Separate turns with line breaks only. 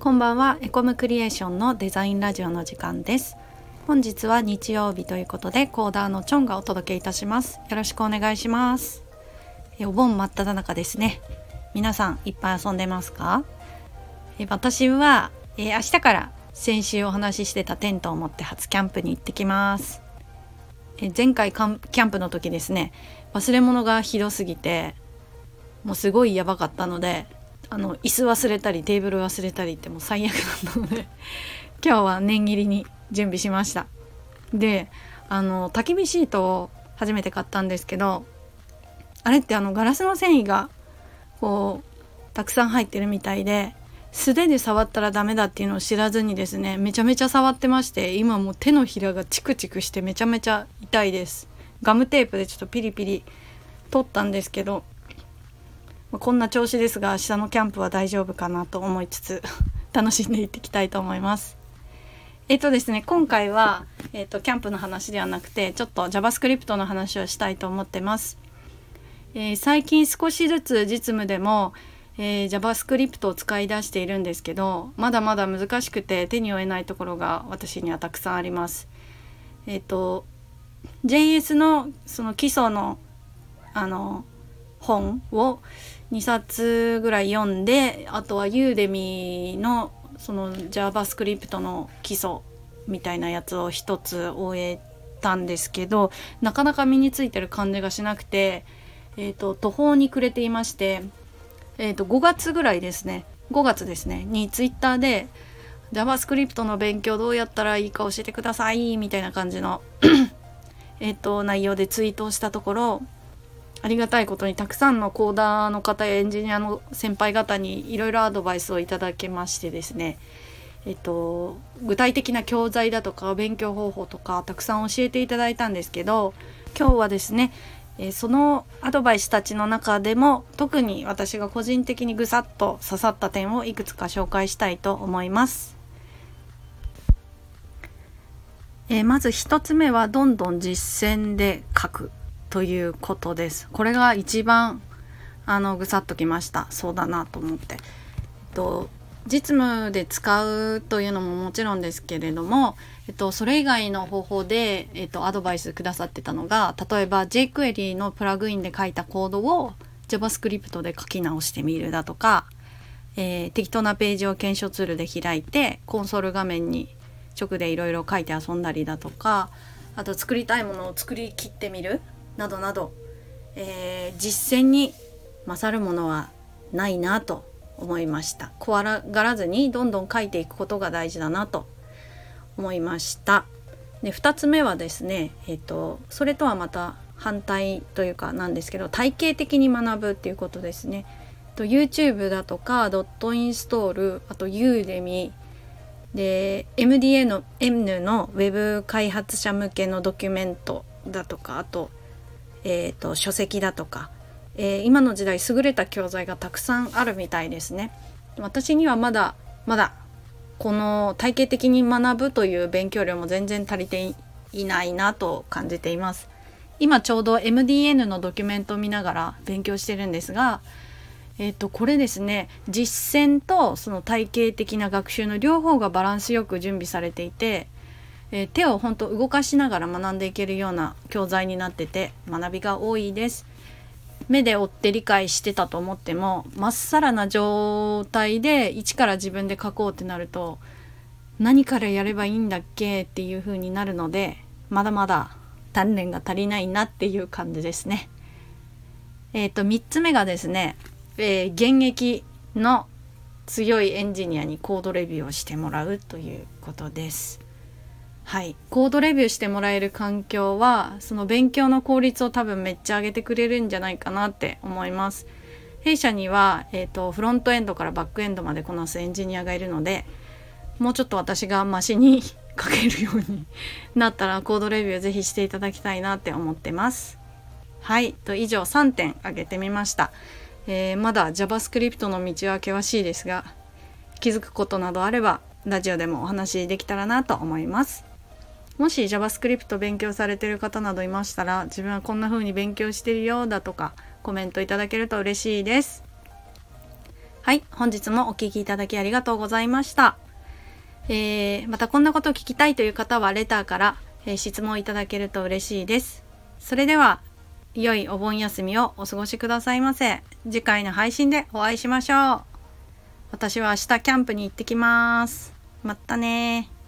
こんばんは。エコムクリエーションのデザインラジオの時間です。本日は日曜日ということでコーダーのチョンがお届けいたします。よろしくお願いします。お盆真っ只中ですね。皆さんいっぱい遊んでますか？え私はえ明日から先週お話ししてたテントを持って初キャンプに行ってきます。え前回キャンプの時ですね。忘れ物がひどすぎてもうすごいやばかったのであの椅子忘れたりテーブル忘れたりってもう最悪だったので 今日は念入りに準備しました。であの焚き火シートを初めて買ったんですけどあれってあのガラスの繊維がこうたくさん入ってるみたいで素手で触ったらダメだっていうのを知らずにですねめちゃめちゃ触ってまして今もう手のひらがチクチクしてめちゃめちゃ痛いです。ガムテープでちょっとピリピリ取ったんですけどまあ、こんな調子ですが明日のキャンプは大丈夫かなと思いつつ 楽しんでいっていきたいと思います。えっ、とですね今回は、えっ、とキャンプの話ではなくてちょっと JavaScript の話をしたいと思ってます。えー、最近少しずつ実務でも、えー、JavaScript を使い出しているんですけどまだまだ難しくて手に負えないところが私にはたくさんあります。えっ、と JS のその基礎のあの本を2冊ぐらい読んであとはユーデミのその JavaScript の基礎みたいなやつを一つ終えたんですけどなかなか身についてる感じがしなくて、えーと、途方に暮れていまして、えーと、5月ぐらいですね。5月ですね。に Twitter で JavaScript の勉強どうやったらいいか教えてくださいみたいな感じの えっと内容でツイートをしたところありがたいことにたくさんのコーダーの方やエンジニアの先輩方にいろいろアドバイスをいただけましてですねえっと、具体的な教材だとか勉強方法とかたくさん教えていただいたんですけど今日はですね、えそのアドバイスたちの中でも特に私が個人的にぐさっと刺さった点をいくつか紹介したいと思います。えまず1つ目はどんどん実践で書くということです。これが一番あのぐさっときました。そうだなと思って。えっと実務で使うというのももちろんですけれども、えっと、それ以外の方法で、えっと、アドバイスくださってたのが例えば jQuery のプラグインで書いたコードを JavaScript で書き直してみるだとか、えー、適当なページを検証ツールで開いてコンソール画面に直でいろいろ書いて遊んだりだとかあと作りたいものを作りきってみるなどなど、えー、実践に勝るものはないなと思いました。怖がらずにどんどん書いていくことが大事だなと思いました。で2つ目はですねえっ、ー、とそれとはまた反対というかなんですけど体系的に学ぶっていうことですね。と YouTube だとかドットインストールあと Udemy で MDA の N の Web 開発者向けのドキュメントだとかあとえーと、書籍だとか、えー、今の時代優れた教材がたくさんあるみたいですね。私にはまだまだこの体系的に学ぶという勉強量も全然足りていないなと感じています。今ちょうど MDN のドキュメントを見ながら勉強してるんですが、えー、とこれですね実践とその体系的な学習の両方がバランスよく準備されていてえー、手を本当動かしながら学んでいけるような教材になってて学びが多いです。目で追って理解してたと思ってもまっさらな状態で一から自分で書こうってなると何からやればいいんだっけっていう風になるのでまだまだ鍛錬が足りないなっていう感じですね。えっ、ー、と3つ目がですね、えー、現役の強いエンジニアにコードレビューをしてもらうということです。はい、コードレビューしてもらえる環境はその勉強の効率を多分めっちゃ上げてくれるんじゃないかなって思います。弊社には、えーと、フロントエンドからバックエンドまでこなすエンジニアがいるのでもうちょっと私がマシに書けるようになったらコードレビューぜひしていただきたいなって思ってます。はいと以上3点挙げてみました。えー、まだ JavaScript の道は険しいですが気づくことなどあればラジオでもお話できたらなと思います。もし JavaScript 勉強されてる方などいましたら自分はこんな風に勉強してるよだとかコメントいただけると嬉しいです。はい本日もお聴きいただきありがとうございました。えー、またこんなことを聞きたいという方はレターから、えー、質問いただけると嬉しいです。それでは良いお盆休みをお過ごしくださいませ。次回の配信でお会いしましょう。私は明日キャンプに行ってきます。またね